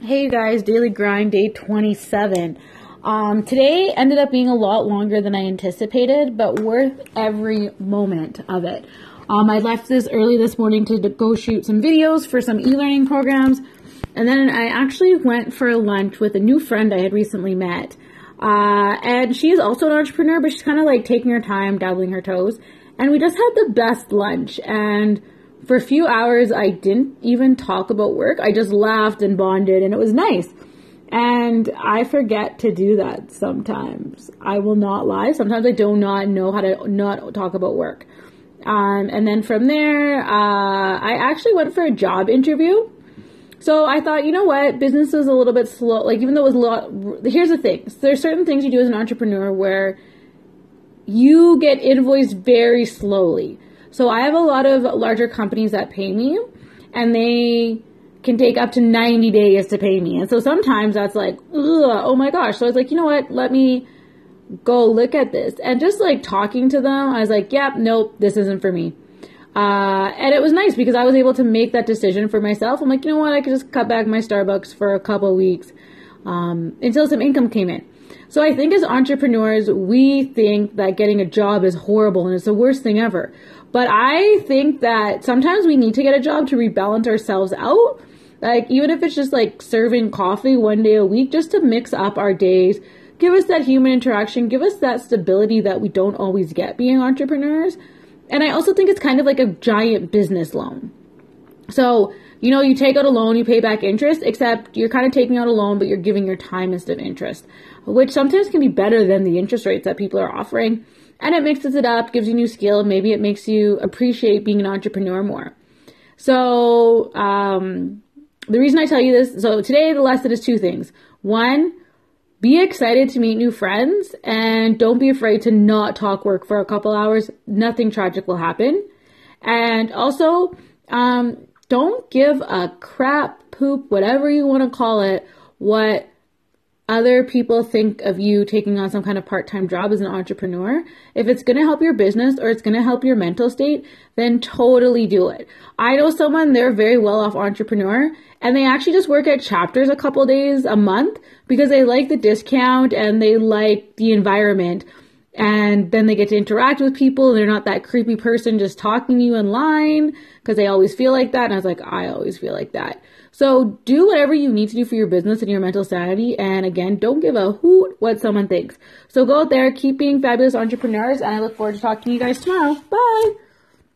Hey you guys, daily grind day 27. Um, today ended up being a lot longer than I anticipated, but worth every moment of it. Um, I left this early this morning to go shoot some videos for some e-learning programs, and then I actually went for lunch with a new friend I had recently met. Uh, and she is also an entrepreneur, but she's kind of like taking her time, dabbling her toes. And we just had the best lunch, and for a few hours, I didn't even talk about work. I just laughed and bonded, and it was nice. And I forget to do that sometimes. I will not lie. Sometimes I do not know how to not talk about work. Um, and then from there, uh, I actually went for a job interview. So I thought, you know what, business is a little bit slow. Like even though it was a lot, here's the thing: there's certain things you do as an entrepreneur where you get invoiced very slowly. So I have a lot of larger companies that pay me and they can take up to 90 days to pay me. And so sometimes that's like, oh my gosh. So I was like, you know what? Let me go look at this. And just like talking to them, I was like, yep, yeah, nope, this isn't for me. Uh, and it was nice because I was able to make that decision for myself. I'm like, you know what? I could just cut back my Starbucks for a couple weeks um, until some income came in. So I think as entrepreneurs, we think that getting a job is horrible and it's the worst thing ever. But I think that sometimes we need to get a job to rebalance ourselves out. Like, even if it's just like serving coffee one day a week, just to mix up our days, give us that human interaction, give us that stability that we don't always get being entrepreneurs. And I also think it's kind of like a giant business loan. So, you know, you take out a loan, you pay back interest, except you're kind of taking out a loan, but you're giving your time instead of interest, which sometimes can be better than the interest rates that people are offering and it mixes it up, gives you new skill. Maybe it makes you appreciate being an entrepreneur more. So, um, the reason I tell you this, so today the lesson is two things. One, be excited to meet new friends and don't be afraid to not talk work for a couple hours. Nothing tragic will happen. And also, um, don't give a crap, poop, whatever you want to call it, what other people think of you taking on some kind of part-time job as an entrepreneur, if it's going to help your business or it's going to help your mental state, then totally do it. I know someone, they're a very well-off entrepreneur and they actually just work at chapters a couple days a month because they like the discount and they like the environment. And then they get to interact with people. They're not that creepy person just talking to you in line because they always feel like that. And I was like, I always feel like that. So do whatever you need to do for your business and your mental sanity. And again, don't give a hoot what someone thinks. So go out there, keep being fabulous entrepreneurs, and I look forward to talking to you guys tomorrow. Bye.